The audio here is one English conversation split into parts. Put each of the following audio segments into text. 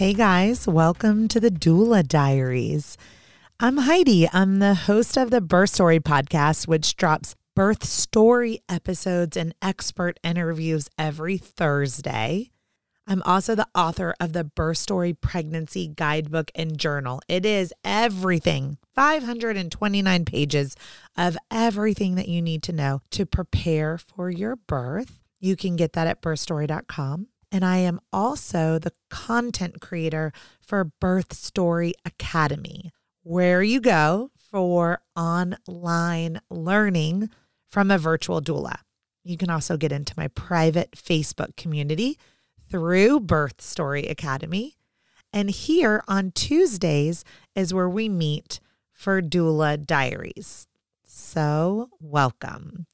Hey guys, welcome to the Doula Diaries. I'm Heidi. I'm the host of the Birth Story podcast, which drops birth story episodes and expert interviews every Thursday. I'm also the author of the Birth Story Pregnancy Guidebook and Journal. It is everything 529 pages of everything that you need to know to prepare for your birth. You can get that at birthstory.com. And I am also the content creator for Birth Story Academy, where you go for online learning from a virtual doula. You can also get into my private Facebook community through Birth Story Academy. And here on Tuesdays is where we meet for Doula Diaries. So, welcome.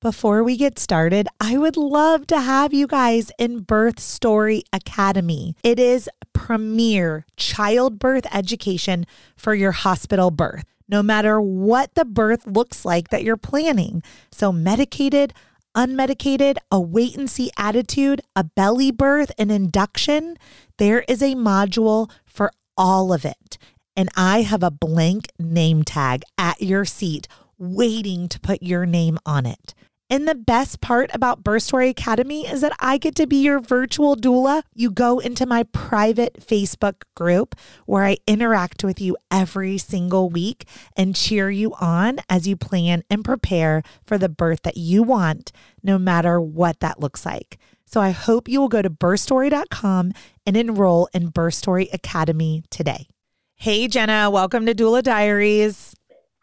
Before we get started, I would love to have you guys in Birth Story Academy. It is premier childbirth education for your hospital birth, no matter what the birth looks like that you're planning. So, medicated, unmedicated, a wait and see attitude, a belly birth, an induction, there is a module for all of it. And I have a blank name tag at your seat waiting to put your name on it. And the best part about Birth Story Academy is that I get to be your virtual doula. You go into my private Facebook group where I interact with you every single week and cheer you on as you plan and prepare for the birth that you want, no matter what that looks like. So I hope you will go to birthstory.com and enroll in Birth Story Academy today. Hey, Jenna, welcome to Doula Diaries.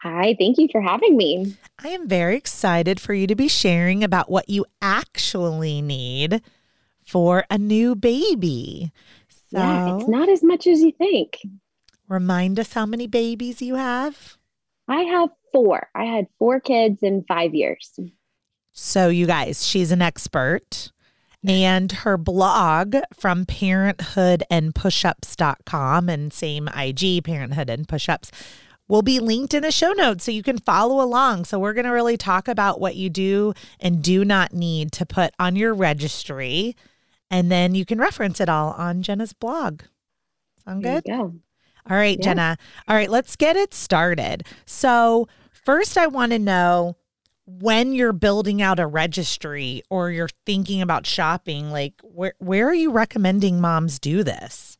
Hi, thank you for having me. I am very excited for you to be sharing about what you actually need for a new baby. So, yeah, it's not as much as you think. Remind us how many babies you have. I have four. I had four kids in five years. So, you guys, she's an expert. And her blog from parenthoodandpushups.com and same IG, parenthood and pushups will be linked in the show notes so you can follow along. So, we're going to really talk about what you do and do not need to put on your registry. And then you can reference it all on Jenna's blog. Sound good? Go. All right, yeah. Jenna. All right, let's get it started. So, first, I want to know when you're building out a registry or you're thinking about shopping, like where where are you recommending moms do this?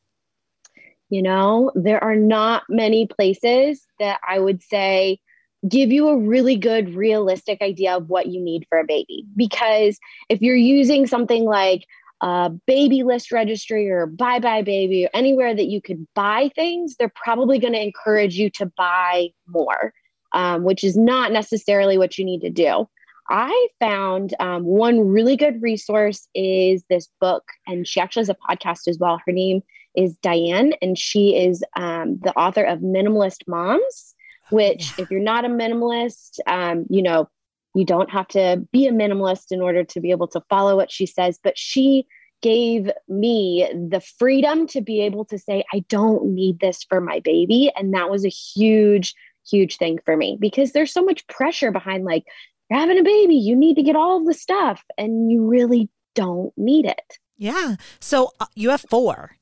You know, there are not many places that I would say give you a really good, realistic idea of what you need for a baby. Because if you're using something like a baby list registry or Buy Buy Baby or anywhere that you could buy things, they're probably going to encourage you to buy more, um, which is not necessarily what you need to do. I found um, one really good resource is this book, and she actually has a podcast as well. Her name is Diane, and she is um, the author of Minimalist Moms. Which, if you're not a minimalist, um, you know, you don't have to be a minimalist in order to be able to follow what she says. But she gave me the freedom to be able to say, I don't need this for my baby. And that was a huge, huge thing for me because there's so much pressure behind like, you're having a baby, you need to get all the stuff, and you really don't need it. Yeah. So uh, you have four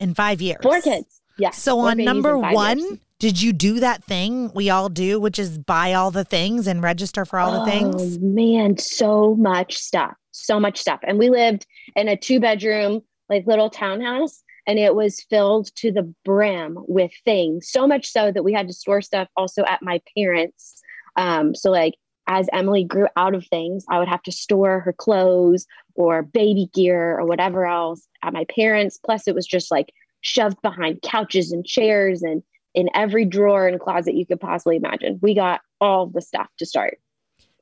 in five years. Four kids. Yeah. So on number one, years. did you do that thing we all do, which is buy all the things and register for all oh, the things? Oh man, so much stuff. So much stuff. And we lived in a two bedroom, like little townhouse, and it was filled to the brim with things. So much so that we had to store stuff also at my parents'. Um, so like as Emily grew out of things, I would have to store her clothes or baby gear or whatever else at my parents. Plus, it was just like shoved behind couches and chairs and in every drawer and closet you could possibly imagine. We got all the stuff to start.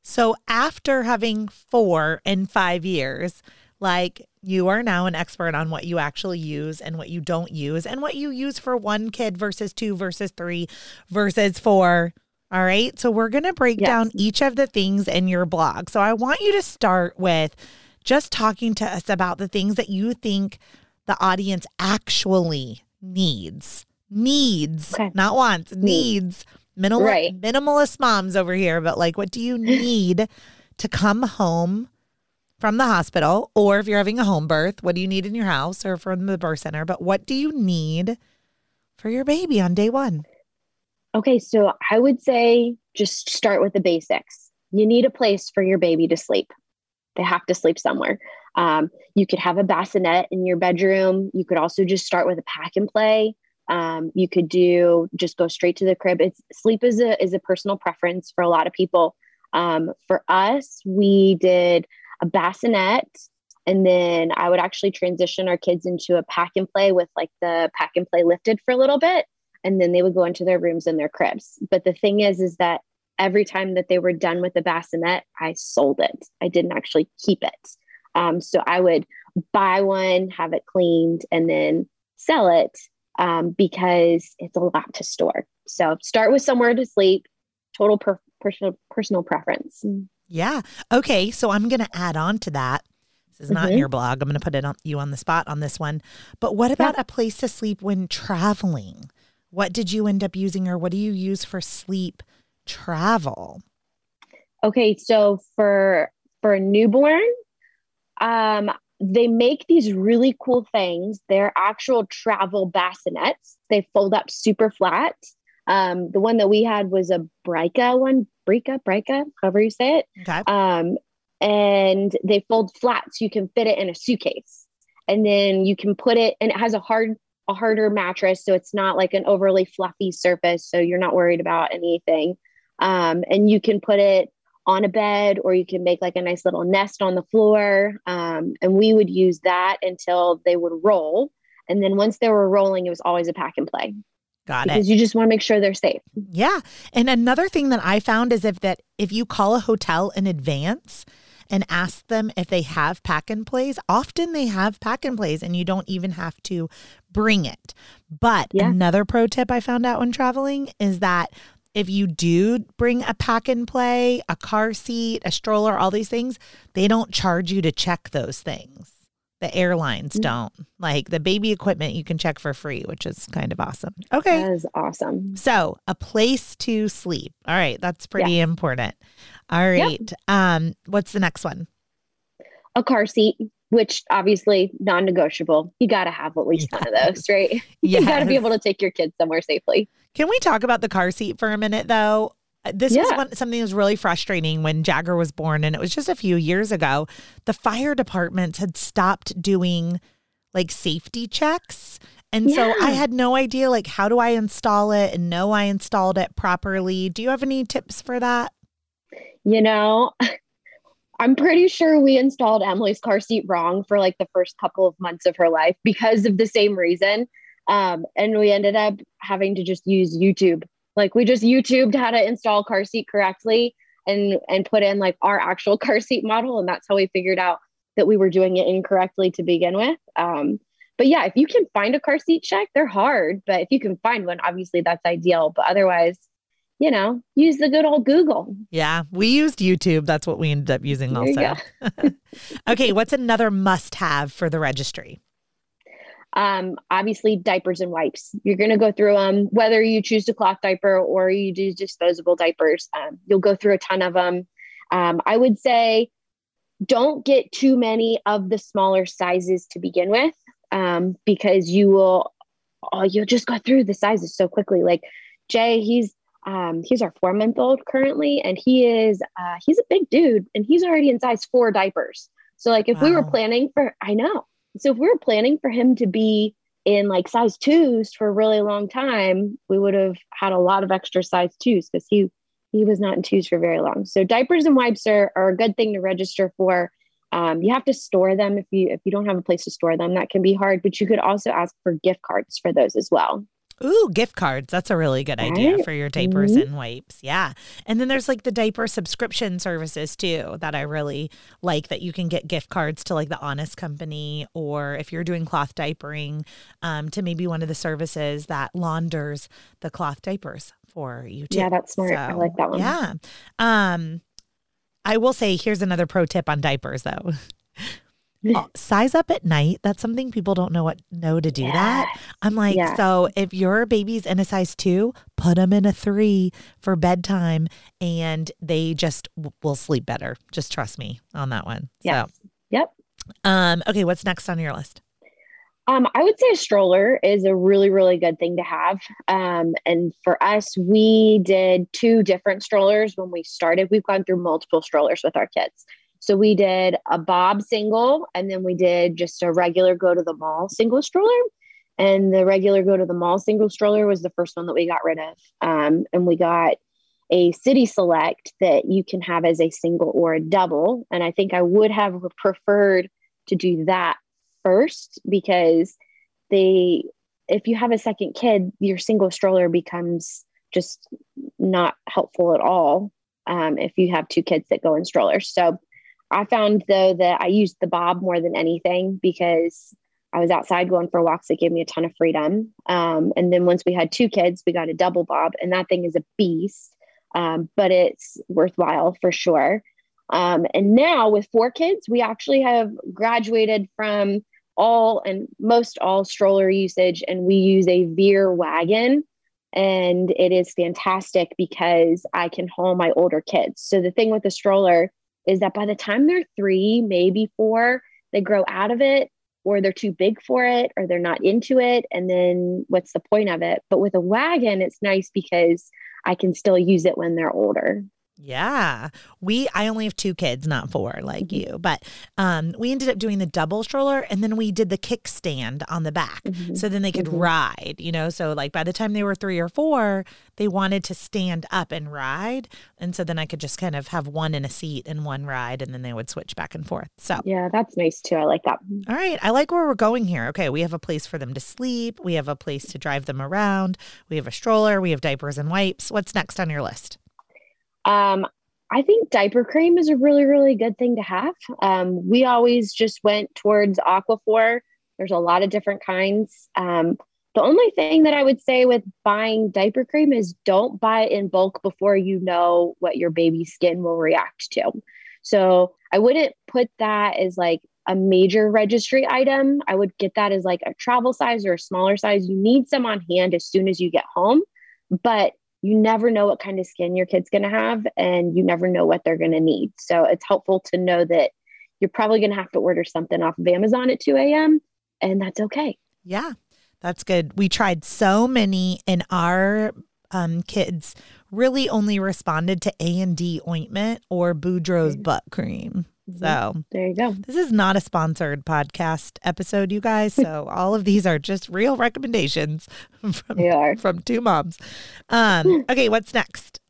So, after having four in five years, like you are now an expert on what you actually use and what you don't use, and what you use for one kid versus two versus three versus four all right. So we're going to break yes. down each of the things in your blog. So I want you to start with just talking to us about the things that you think the audience actually needs. Needs, okay. not wants, needs. Minimal, right. Minimalist moms over here, but like, what do you need to come home from the hospital, or if you're having a home birth, what do you need in your house or from the birth center? But what do you need for your baby on day one? Okay, so I would say just start with the basics. You need a place for your baby to sleep. They have to sleep somewhere. Um, you could have a bassinet in your bedroom. You could also just start with a pack and play. Um, you could do just go straight to the crib. It's sleep is a is a personal preference for a lot of people. Um, for us, we did a bassinet, and then I would actually transition our kids into a pack and play with like the pack and play lifted for a little bit, and then they would go into their rooms and their cribs. But the thing is, is that every time that they were done with the bassinet, I sold it. I didn't actually keep it. Um, so I would buy one, have it cleaned, and then sell it um, because it's a lot to store. So start with somewhere to sleep, total per- personal, personal preference. Yeah. Okay. So I'm going to add on to that. This is not mm-hmm. in your blog. I'm going to put it on you on the spot on this one. But what about yeah. a place to sleep when traveling? What did you end up using or what do you use for sleep travel? Okay, so for for a newborn, um, they make these really cool things. They're actual travel bassinets. They fold up super flat. Um, the one that we had was a Brica one, Brica, Brica, however you say it. Okay. Um, and they fold flat so you can fit it in a suitcase. And then you can put it, and it has a hard, a harder mattress, so it's not like an overly fluffy surface. So you're not worried about anything. Um, and you can put it on a bed or you can make like a nice little nest on the floor. Um, and we would use that until they would roll. And then once they were rolling, it was always a pack and play. Got because it. Because you just want to make sure they're safe. Yeah. And another thing that I found is if that if you call a hotel in advance and ask them if they have pack and plays, often they have pack and plays and you don't even have to bring it. But yeah. another pro tip I found out when traveling is that if you do bring a pack and play, a car seat, a stroller, all these things, they don't charge you to check those things. The airlines mm. don't. Like the baby equipment, you can check for free, which is kind of awesome. Okay. That is awesome. So, a place to sleep. All right. That's pretty yeah. important. All right. Yep. Um, what's the next one? A car seat which obviously non-negotiable. You got to have at least yes. one of those, right? Yes. you got to be able to take your kids somewhere safely. Can we talk about the car seat for a minute though? This yeah. was one, something that was really frustrating when Jagger was born, and it was just a few years ago. The fire departments had stopped doing like safety checks. And yeah. so I had no idea, like, how do I install it and know I installed it properly? Do you have any tips for that? You know, I'm pretty sure we installed Emily's car seat wrong for like the first couple of months of her life because of the same reason. Um, and we ended up having to just use YouTube. Like we just YouTubed how to install car seat correctly and and put in like our actual car seat model, and that's how we figured out that we were doing it incorrectly to begin with. Um, but yeah, if you can find a car seat check, they're hard, but if you can find one, obviously that's ideal. But otherwise, you know, use the good old Google. Yeah, we used YouTube. That's what we ended up using there also. okay, what's another must have for the registry? Um, obviously, diapers and wipes. You're going to go through them, whether you choose a cloth diaper or you do disposable diapers. Um, you'll go through a ton of them. Um, I would say don't get too many of the smaller sizes to begin with um, because you will, oh, you'll just go through the sizes so quickly. Like Jay, he's um, he's our four month old currently, and he is uh, he's a big dude, and he's already in size four diapers. So like if wow. we were planning for, I know. So if we were planning for him to be in like size twos for a really long time, we would have had a lot of extra size twos because he he was not in twos for very long. So diapers and wipes are, are a good thing to register for. Um, you have to store them if you if you don't have a place to store them. That can be hard, but you could also ask for gift cards for those as well. Ooh, gift cards. That's a really good idea right? for your diapers mm-hmm. and wipes. Yeah. And then there's like the diaper subscription services too that I really like that you can get gift cards to like the Honest Company or if you're doing cloth diapering, um, to maybe one of the services that launders the cloth diapers for you too. Yeah, that's smart. So, I like that one. Yeah. Um, I will say here's another pro tip on diapers though. Uh, size up at night. That's something people don't know what know to do that. I'm like, so if your baby's in a size two, put them in a three for bedtime, and they just w- will sleep better. Just trust me on that one. Yes. So. Yep. Um, okay, what's next on your list? Um, I would say a stroller is a really, really good thing to have. Um, and for us, we did two different strollers when we started. We've gone through multiple strollers with our kids. So we did a Bob single, and then we did just a regular go to the mall single stroller. And the regular go to the mall single stroller was the first one that we got rid of. Um, and we got a city select that you can have as a single or a double. And I think I would have preferred to do that first because they if you have a second kid your single stroller becomes just not helpful at all um, if you have two kids that go in strollers so i found though that i used the bob more than anything because i was outside going for walks it gave me a ton of freedom um, and then once we had two kids we got a double bob and that thing is a beast um, but it's worthwhile for sure um, and now with four kids, we actually have graduated from all and most all stroller usage, and we use a Veer wagon. And it is fantastic because I can haul my older kids. So the thing with the stroller is that by the time they're three, maybe four, they grow out of it or they're too big for it or they're not into it. And then what's the point of it? But with a wagon, it's nice because I can still use it when they're older. Yeah. We I only have two kids, not four like mm-hmm. you. But um we ended up doing the double stroller and then we did the kickstand on the back. Mm-hmm. So then they could mm-hmm. ride, you know. So like by the time they were 3 or 4, they wanted to stand up and ride. And so then I could just kind of have one in a seat and one ride and then they would switch back and forth. So Yeah, that's nice too. I like that. All right. I like where we're going here. Okay, we have a place for them to sleep, we have a place to drive them around, we have a stroller, we have diapers and wipes. What's next on your list? Um, I think diaper cream is a really, really good thing to have. Um, we always just went towards Aquaphor. There's a lot of different kinds. Um, the only thing that I would say with buying diaper cream is don't buy it in bulk before you know what your baby's skin will react to. So I wouldn't put that as like a major registry item. I would get that as like a travel size or a smaller size. You need some on hand as soon as you get home. But you never know what kind of skin your kid's going to have and you never know what they're going to need. So it's helpful to know that you're probably going to have to order something off of Amazon at 2 a.m. and that's okay. Yeah, that's good. We tried so many and our um, kids really only responded to A and D ointment or Boudreaux's butt cream. So there you go. This is not a sponsored podcast episode, you guys. So all of these are just real recommendations from, from two moms. Um, okay, what's next?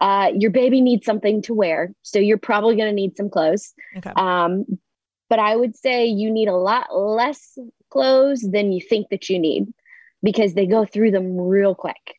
Uh, your baby needs something to wear. So you're probably going to need some clothes. Okay. Um, but I would say you need a lot less clothes than you think that you need because they go through them real quick,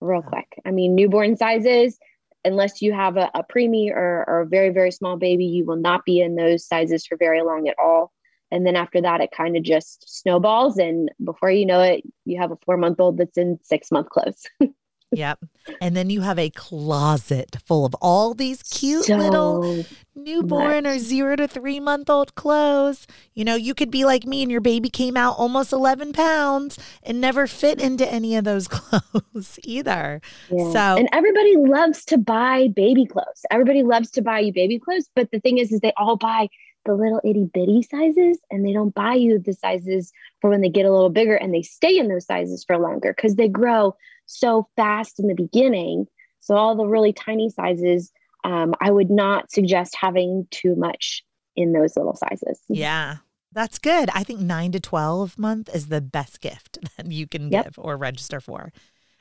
real quick. I mean, newborn sizes, unless you have a, a preemie or, or a very, very small baby, you will not be in those sizes for very long at all. And then after that, it kind of just snowballs. And before you know it, you have a four month old that's in six month clothes. Yep. And then you have a closet full of all these cute so little newborn much. or zero to three month old clothes. You know, you could be like me and your baby came out almost 11 pounds and never fit into any of those clothes either. Yeah. So, and everybody loves to buy baby clothes. Everybody loves to buy you baby clothes. But the thing is, is they all buy the little itty bitty sizes and they don't buy you the sizes for when they get a little bigger and they stay in those sizes for longer because they grow so fast in the beginning. So, all the really tiny sizes, um, I would not suggest having too much in those little sizes. Yeah. That's good. I think nine to 12 month is the best gift that you can yep. give or register for.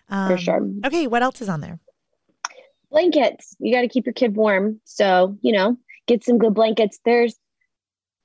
Um, for sure. Okay. What else is on there? Blankets. You got to keep your kid warm. So, you know, get some good blankets. There's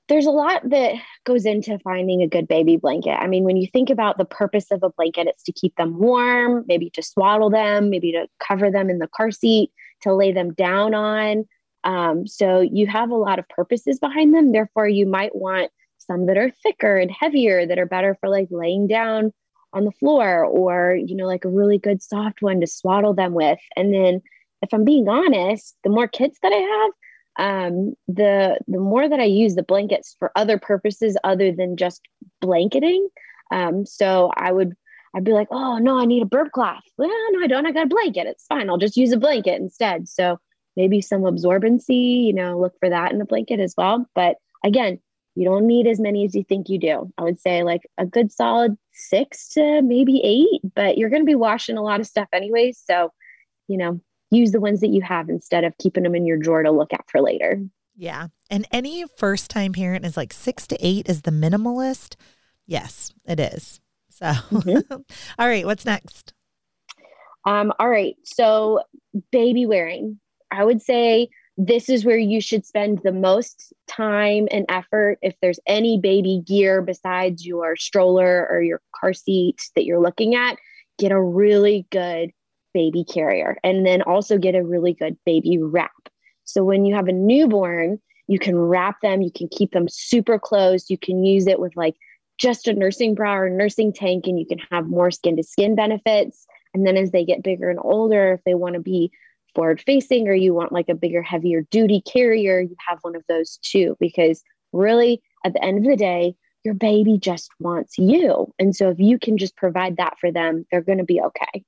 there's a lot that goes into finding a good baby blanket. I mean, when you think about the purpose of a blanket, it's to keep them warm, maybe to swaddle them, maybe to cover them in the car seat, to lay them down on. Um, so you have a lot of purposes behind them. Therefore, you might want some that are thicker and heavier that are better for like laying down on the floor or, you know, like a really good soft one to swaddle them with. And then, if I'm being honest, the more kids that I have, um, the the more that I use the blankets for other purposes other than just blanketing. Um, so I would I'd be like, oh no, I need a burp cloth. Well, no, I don't. I got a blanket. It's fine. I'll just use a blanket instead. So maybe some absorbency, you know, look for that in the blanket as well. But again, you don't need as many as you think you do. I would say like a good solid six to maybe eight, but you're going to be washing a lot of stuff anyways. So, you know, use the ones that you have instead of keeping them in your drawer to look at for later. Yeah. And any first time parent is like six to eight is the minimalist. Yes, it is. So, mm-hmm. all right, what's next? Um, all right. So, baby wearing. I would say this is where you should spend the most time and effort. If there's any baby gear besides your stroller or your car seat that you're looking at, get a really good baby carrier and then also get a really good baby wrap. So when you have a newborn, you can wrap them, you can keep them super close, you can use it with like just a nursing bra or nursing tank, and you can have more skin to skin benefits. And then as they get bigger and older, if they want to be forward facing or you want like a bigger, heavier duty carrier, you have one of those too. Because really, at the end of the day, your baby just wants you. And so if you can just provide that for them, they're going to be okay.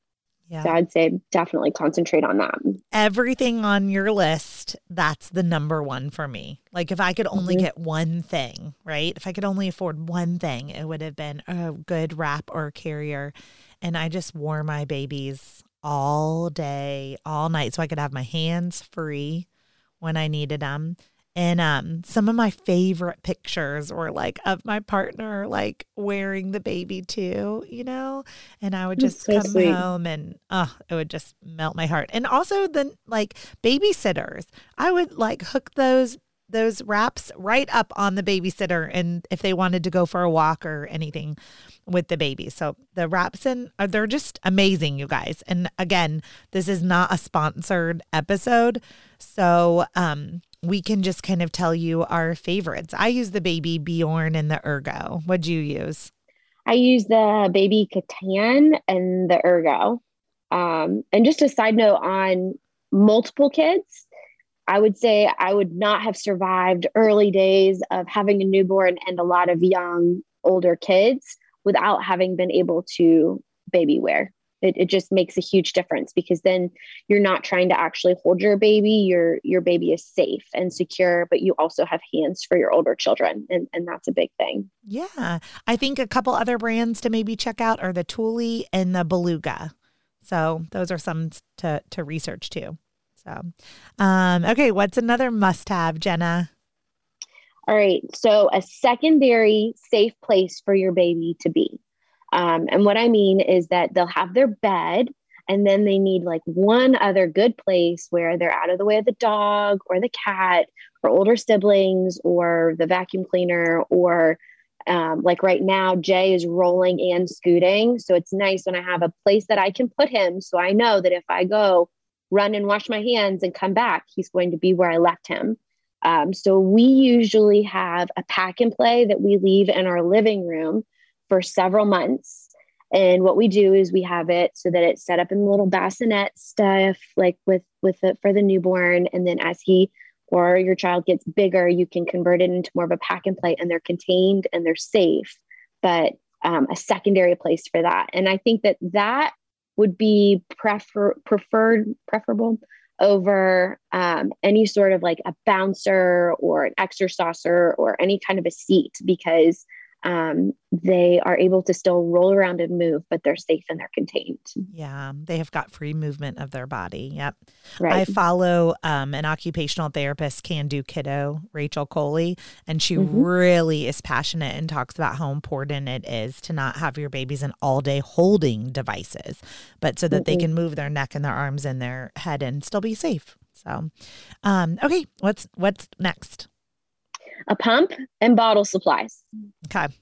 Yeah. So I'd say definitely concentrate on that. Everything on your list, that's the number one for me. Like if I could only mm-hmm. get one thing, right? If I could only afford one thing, it would have been a good wrap or carrier. And I just wore my babies all day, all night, so I could have my hands free when I needed them. And um, some of my favorite pictures were like of my partner like wearing the baby too, you know. And I would just so come sweet. home and oh, it would just melt my heart. And also the like babysitters, I would like hook those those wraps right up on the babysitter and if they wanted to go for a walk or anything with the baby. So the wraps and uh, they're just amazing, you guys. And again, this is not a sponsored episode. So um we can just kind of tell you our favorites. I use the baby Bjorn and the Ergo. What'd you use? I use the baby K'tan and the Ergo. Um, and just a side note on multiple kids, I would say I would not have survived early days of having a newborn and a lot of young, older kids without having been able to baby wear. It, it just makes a huge difference because then you're not trying to actually hold your baby. Your your baby is safe and secure, but you also have hands for your older children, and and that's a big thing. Yeah, I think a couple other brands to maybe check out are the Thule and the Beluga. So those are some to to research too. So, um, okay, what's another must have, Jenna? All right. So, a secondary safe place for your baby to be. Um, and what I mean is that they'll have their bed and then they need like one other good place where they're out of the way of the dog or the cat or older siblings or the vacuum cleaner or um, like right now jay is rolling and scooting so it's nice when i have a place that i can put him so i know that if i go run and wash my hands and come back, he's going to be where I left him. Um, so we usually have a pack and play that we leave in our living room for several months. And what we do is we have it so that it's set up in little bassinet stuff, like with with it for the newborn. And then as he or your child gets bigger, you can convert it into more of a pack and play, and they're contained and they're safe. But um, a secondary place for that. And I think that that would be prefer preferred preferable over um, any sort of like a bouncer or an exerciser or any kind of a seat because um, they are able to still roll around and move, but they're safe and they're contained. Yeah, they have got free movement of their body. Yep. Right. I follow um, an occupational therapist, Can Do Kiddo, Rachel Coley, and she mm-hmm. really is passionate and talks about how important it is to not have your babies in all day holding devices, but so that mm-hmm. they can move their neck and their arms and their head and still be safe. So, um, okay, what's what's next? A pump, and bottle supplies. Okay.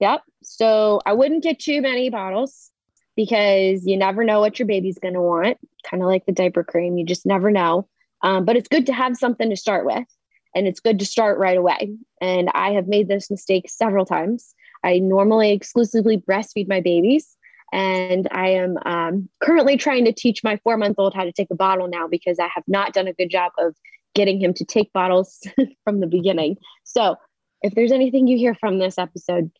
Yep. So I wouldn't get too many bottles because you never know what your baby's going to want. Kind of like the diaper cream, you just never know. Um, but it's good to have something to start with, and it's good to start right away. And I have made this mistake several times. I normally exclusively breastfeed my babies. And I am um, currently trying to teach my four month old how to take a bottle now because I have not done a good job of getting him to take bottles from the beginning. So, if there's anything you hear from this episode,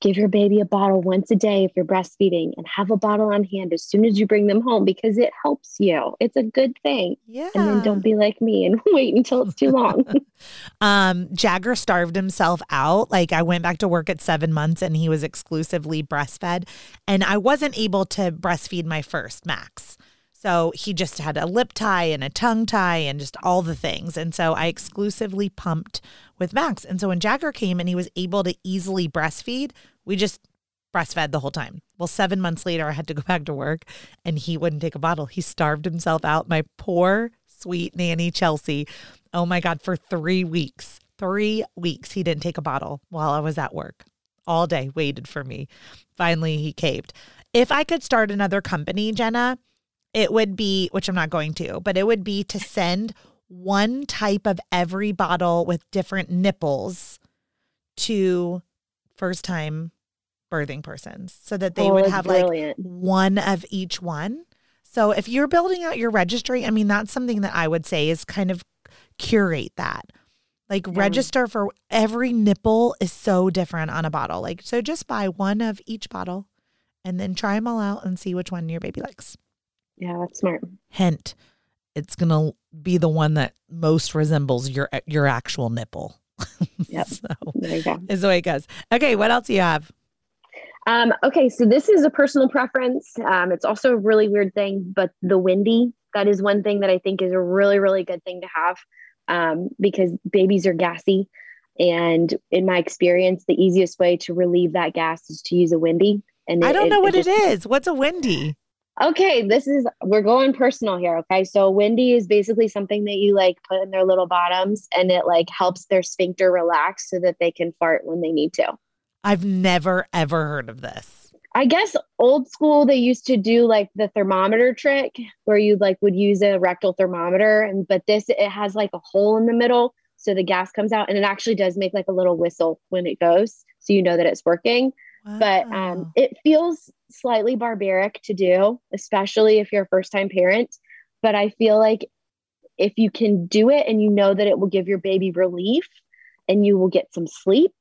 give your baby a bottle once a day if you're breastfeeding and have a bottle on hand as soon as you bring them home because it helps you. It's a good thing. Yeah. And then don't be like me and wait until it's too long. um, Jagger starved himself out. Like I went back to work at seven months and he was exclusively breastfed. And I wasn't able to breastfeed my first Max. So he just had a lip tie and a tongue tie and just all the things. And so I exclusively pumped with Max. And so when Jagger came and he was able to easily breastfeed, we just breastfed the whole time. Well, seven months later, I had to go back to work and he wouldn't take a bottle. He starved himself out. My poor, sweet nanny, Chelsea. Oh my God, for three weeks, three weeks, he didn't take a bottle while I was at work. All day, waited for me. Finally, he caved. If I could start another company, Jenna, it would be, which I'm not going to, but it would be to send one type of every bottle with different nipples to first time birthing persons so that they Oh, would have brilliant. like one of each one. So if you're building out your registry, I mean, that's something that I would say is kind of curate that. Like Yeah. register for every nipple is so different on a bottle. Like, so just buy one of each bottle and then try them all out and see which one your baby likes. Yeah, that's smart. Hint, it's going to be the one that most resembles your your actual nipple. Yep. so There you go. is the way it goes. Okay, what else do you have? Um, okay, so this is a personal preference. Um, it's also a really weird thing, but the Windi, that is one thing that I think is a really, really good thing to have um, because babies are gassy. And in my experience, the easiest way to relieve that gas is to use a Windi. And I don't know what just, it is. What's a Windi? Okay, this is we're going personal here. Okay, so Windi is basically something that you like put in their little bottoms, and it like helps their sphincter relax so that they can fart when they need to. I've never ever heard of this. I guess old school they used to do like the thermometer trick where you like would use a rectal thermometer and but this it has like a hole in the middle so the gas comes out and it actually does make like a little whistle when it goes so you know that it's working but um it feels slightly barbaric to do especially if you're a first time parent but I feel like if you can do it and you know that it will give your baby relief and you will get some sleep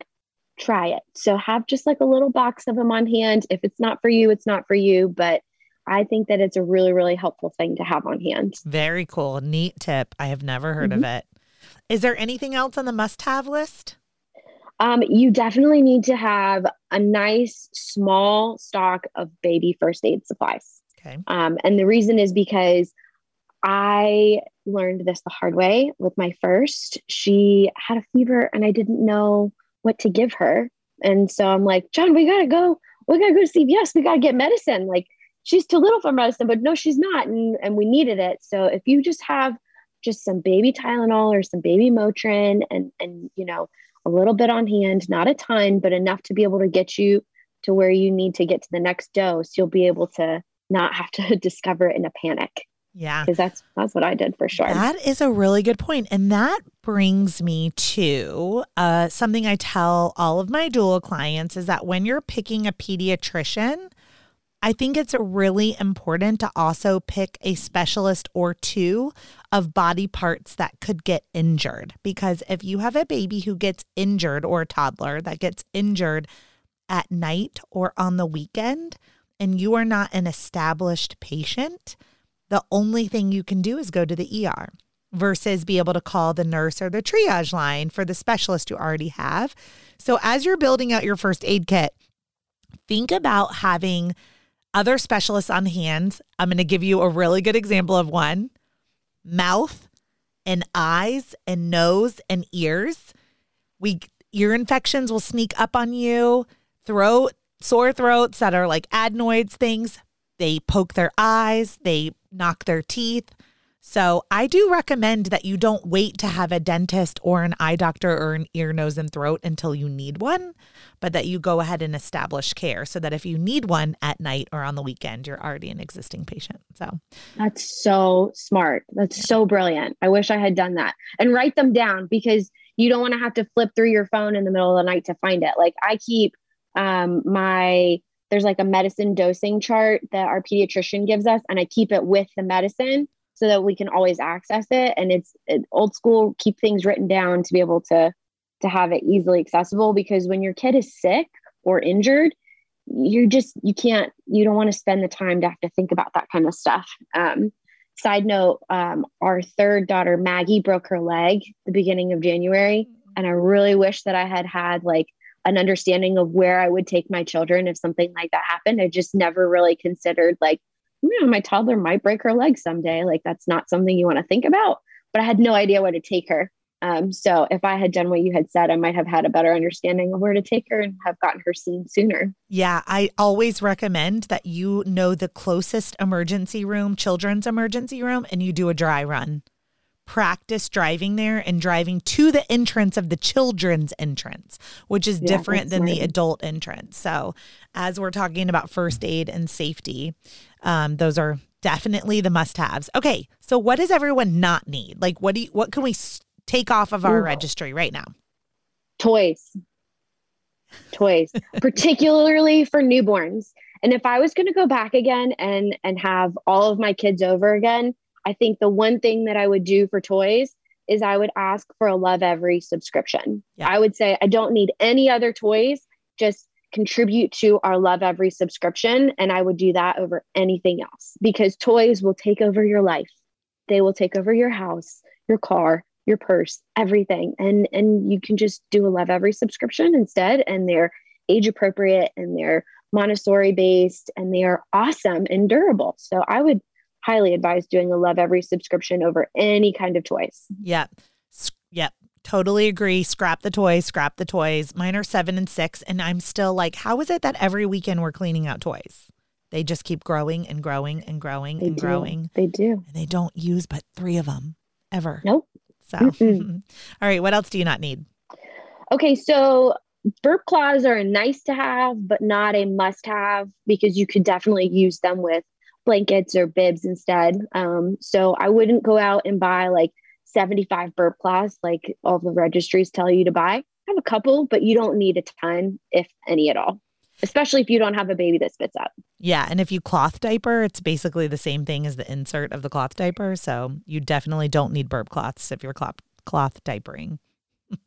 try it. So have just like a little box of them on hand. If it's not for you, it's not for you. But I think that it's a really, really helpful thing to have on hand. Very cool. Neat tip. I have never heard of it. Is there anything else on the must have list? Um, you definitely need to have a nice small stock of baby first aid supplies. Okay. Um, and the reason is because I learned this the hard way with my first. She had a fever and I didn't know what to give her. And so I'm like, John, we gotta go. We gotta go to CVS. We gotta get medicine. Like she's too little for medicine, but no, she's not. And and we needed it. So if you just have just some baby Tylenol or some baby Motrin and and you know a little bit on hand, not a ton, but enough to be able to get you to where you need to get to the next dose, you'll be able to not have to discover it in a panic Yeah. because that's that's what I did for sure. That is a really good point. And that brings me to uh, something I tell all of my doula clients is that when you're picking a pediatrician, I think it's really important to also pick a specialist or two of body parts that could get injured. Because if you have a baby who gets injured or a toddler that gets injured at night or on the weekend, and you are not an established patient, the only thing you can do is go to the ER versus be able to call the nurse or the triage line for the specialist you already have. So, as you're building out your first aid kit, think about having other specialists on hand. I'm going to give you a really good example of one mouth and eyes and nose and ears. We ear infections will sneak up on you, throat, sore throats that are like adenoids things. They poke their eyes, they knock their teeth. So I do recommend that you don't wait to have a dentist or an eye doctor or an ear, nose, and throat until you need one, but that you go ahead and establish care so that if you need one at night or on the weekend, you're already an existing patient. So That's so smart. That's so brilliant. I wish I had done that. And write them down because you don't want to have to flip through your phone in the middle of the night to find it. Like I keep um my there's like a medicine dosing chart that our pediatrician gives us and I keep it with the medicine so that we can always access it and it's it, old school keep things written down to be able to to have it easily accessible because when your kid is sick or injured, you just you can't you don't want to spend the time to have to think about that kind of stuff. Um, side note, um, our third daughter Maggie broke her leg the beginning of January, and I really wish that I had had like an understanding of where I would take my children if something like that happened. I just never really considered like, you know, my toddler might break her leg someday. Like that's not something you want to think about. But I had no idea where to take her. Um, so if I had done what you had said, I might have had a better understanding of where to take her and have gotten her seen sooner. Yeah, I always recommend that you know the closest emergency room, children's emergency room, and you do a dry run. Practice driving there and driving to the entrance of the children's entrance, which is yeah, different than smart. the adult entrance. So, as we're talking about first aid and safety, um, those are definitely the must-haves. Okay, so what does everyone not need? Like, what do you, what can we take off of our Ooh. registry right now? Toys. Toys, particularly for newborns. And if I was going to go back again and and have all of my kids over again, I think the one thing that I would do for toys is I would ask for a Lovevery subscription. Yeah. I would say I don't need any other toys, just contribute to our Lovevery subscription and I would do that over anything else because toys will take over your life. They will take over your house, your car, your purse, everything. And and you can just do a Lovevery subscription instead and they're age appropriate and they're Montessori based and they are awesome and durable. So I would highly advise doing a Lovevery subscription over any kind of toys. Yep. Yep. Totally agree. Scrap the toys, scrap the toys. Mine are seven and six. And I'm still like, how is it that every weekend we're cleaning out toys? They just keep growing and growing and growing they and do. growing. They do. And they don't use but three of them ever. Nope. So, all right, what else do you not need? Okay, so burp cloths are a nice to have, but not a must have because you could definitely use them with blankets or bibs instead. Um, so I wouldn't go out and buy like 75 burp cloths like all the registries tell you to buy. I have a couple, but you don't need a ton, if any at all especially if you don't have a baby that spits up. Yeah. And if you cloth diaper, it's basically the same thing as the insert of the cloth diaper. So you definitely don't need burp cloths if you're cloth, cloth diapering.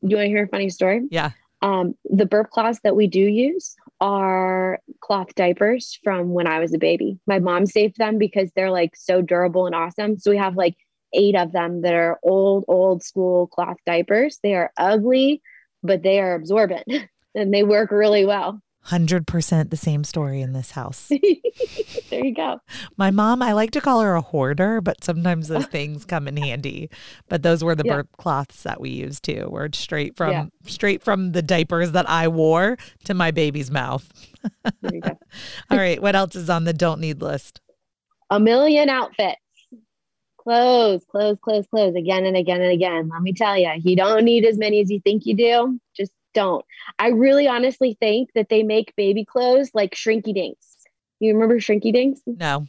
you want to hear a funny story? Yeah. Um, the burp cloths that we do use are cloth diapers from when I was a baby. My mom saved them because they're like so durable and awesome. So we have like eight of them that are old, old school cloth diapers. They are ugly, but they are absorbent and they work really well. 100% the same story in this house. there you go. My mom, I like to call her a hoarder, but sometimes those things come in handy. But those were the yeah. burp cloths that we used too. Were straight from yeah. straight from the diapers that I wore to my baby's mouth. there you go. All right, what else is on the don't need list? A million outfits. Clothes, clothes, clothes, clothes again and again and again. Let me tell you, you don't need as many as you think you do. Just don't. I really honestly think that they make baby clothes like shrinky dinks. You remember shrinky dinks? No.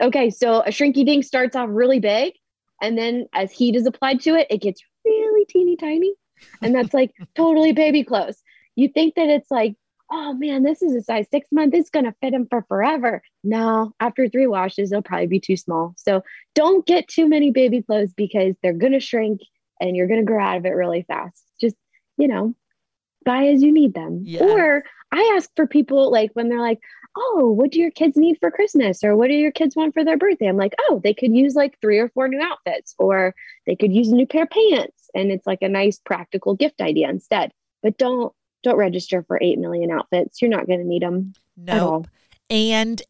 Okay, so a shrinky dink starts off really big, and then as heat is applied to it, it gets really teeny tiny. And that's like totally baby clothes. You think that it's like, oh man, this is a size six month, it's gonna fit him for forever. No, after three washes, they'll probably be too small. So don't get too many baby clothes because they're gonna shrink and you're gonna grow out of it really fast. Just, you know, buy as you need them. Yes. Or I ask for people like when they're like, oh, what do your kids need for Christmas? Or what do your kids want for their birthday? I'm like, oh, they could use like three or four new outfits, or they could use a new pair of pants. And it's like a nice practical gift idea instead. But don't don't register for eight million outfits. You're not gonna need them. No. Nope. And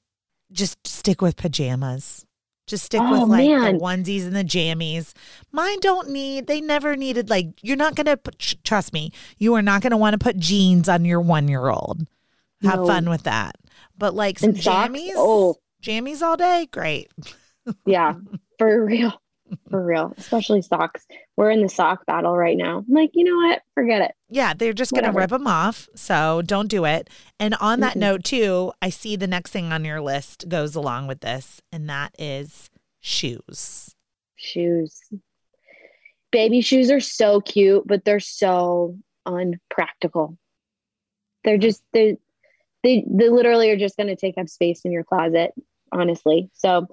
just stick with pajamas. Just stick oh, with like man. the onesies and the jammies. Mine don't need, they never needed, like, you're not going to, trust me, you are not going to want to put jeans on your one year old. Have no. fun with that. But like some jammies, oh. jammies all day, great. yeah, for real. For real, especially socks. We're in the sock battle right now. I'm like, you know what? Forget it. Yeah, they're just going to rip them off. So don't do it. And on that mm-hmm. note, too, I see the next thing on your list goes along with this, and that is shoes. Shoes. Baby shoes are so cute, but they're so unpractical. They're just, they they, they literally are just going to take up space in your closet, honestly. So,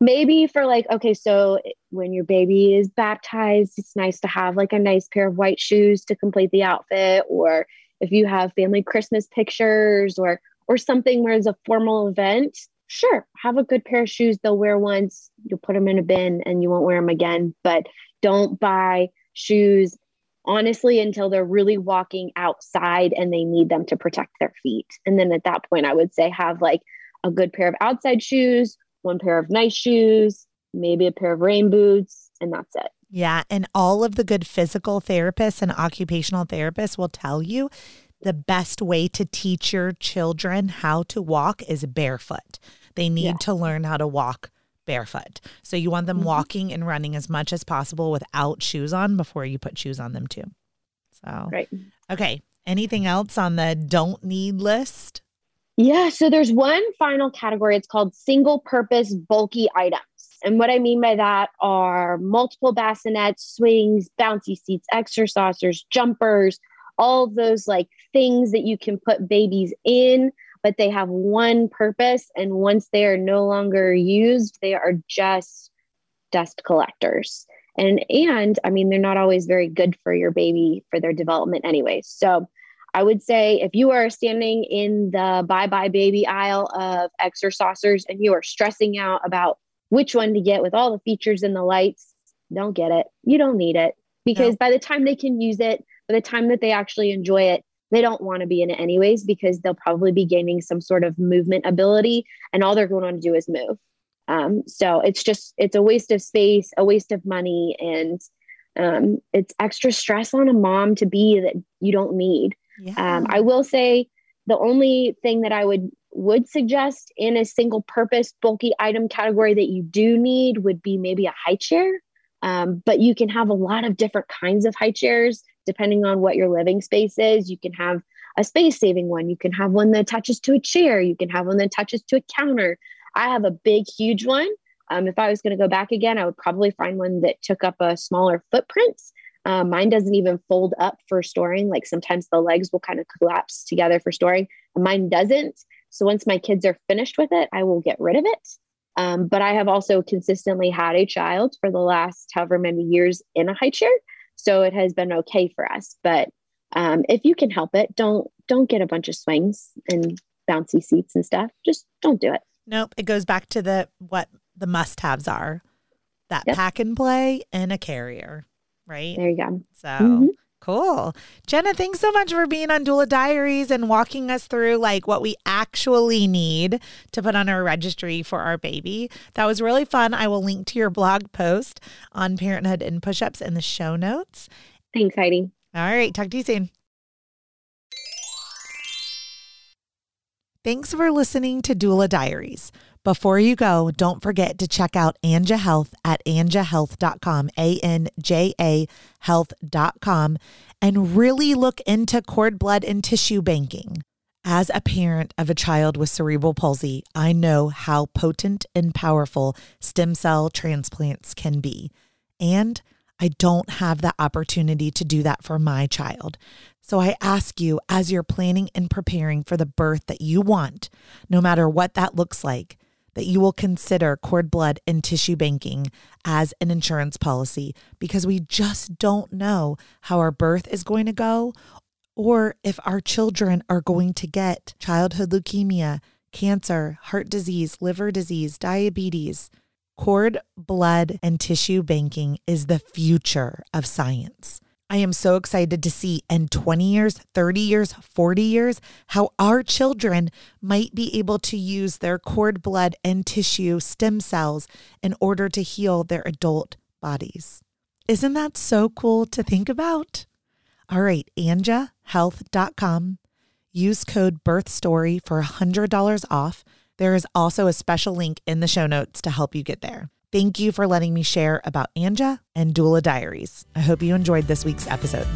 maybe for like okay so when your baby is baptized it's nice to have like a nice pair of white shoes to complete the outfit or if you have family Christmas pictures or or something where it's a formal event, sure, have a good pair of shoes. They'll wear once, you'll put them in a bin and you won't wear them again. But don't buy shoes honestly until they're really walking outside and they need them to protect their feet. And then at that point, I would say have like a good pair of outside shoes, one pair of nice shoes, maybe a pair of rain boots, and that's it. Yeah. And all of the good physical therapists and occupational therapists will tell you the best way to teach your children how to walk is barefoot. They need yeah. to learn how to walk barefoot. So you want them mm-hmm. walking and running as much as possible without shoes on before you put shoes on them too. So, right. Okay. Anything else on the don't need list? Yeah. So there's one final category. It's called single purpose bulky items. And what I mean by that are multiple bassinets, swings, bouncy seats, exercisers, jumpers, all those like things that you can put babies in, but they have one purpose. And once they are no longer used, they are just dust collectors. And and I mean they're not always very good for your baby for their development anyway. So I would say if you are standing in the Buy Buy Baby aisle of exercisers and you are stressing out about which one to get with all the features and the lights. Don't get it. You don't need it because no. by the time they can use it, by the time that they actually enjoy it, they don't want to be in it anyways because they'll probably be gaining some sort of movement ability and all they're going on to do is move. Um, so it's just, it's a waste of space, a waste of money, and um, it's extra stress on a mom to be that you don't need. Yeah. Um, I will say the only thing that I would would suggest in a single purpose bulky item category that you do need would be maybe a high chair. Um, but you can have a lot of different kinds of high chairs depending on what your living space is. You can have a space saving one, you can have one that attaches to a chair, you can have one that attaches to a counter. I have a big, huge one. Um, if I was going to go back again, I would probably find one that took up a smaller footprint. Uh, mine doesn't even fold up for storing. Like sometimes the legs will kind of collapse together for storing. Mine doesn't. So once my kids are finished with it, I will get rid of it. Um, but I have also consistently had a child for the last however many years in a high chair, so it has been okay for us. But um, if you can help it, don't don't get a bunch of swings and bouncy seats and stuff. Just don't do it. Nope. It goes back to the what the must haves are that yep. pack and play and a carrier, right? There you go. So. Mm-hmm. Cool. Jenna, thanks so much for being on Doula Diaries and walking us through like what we actually need to put on our registry for our baby. That was really fun. I will link to your blog post on parenthood and push-ups in the show notes. Thanks, Heidi. All right, talk to you soon. Thanks for listening to Doula Diaries. Before you go, don't forget to check out Anja Health at anjahealth.com, A N J A health.com, and really look into cord blood and tissue banking. As a parent of a child with cerebral palsy, I know how potent and powerful stem cell transplants can be. And I don't have the opportunity to do that for my child. So I ask you, as you're planning and preparing for the birth that you want, no matter what that looks like, that you will consider cord blood and tissue banking as an insurance policy because we just don't know how our birth is going to go or if our children are going to get childhood leukemia, cancer, heart disease, liver disease, diabetes. Cord, blood, and tissue banking is the future of science. I am so excited to see in 20 years, 30 years, 40 years, how our children might be able to use their cord blood and tissue stem cells in order to heal their adult bodies. Isn't that so cool to think about? All right, anjahealth.com. Use code BIRTHSTORY for $100 off. There is also a special link in the show notes to help you get there. Thank you for letting me share about Anja and Doula Diaries. I hope you enjoyed this week's episode.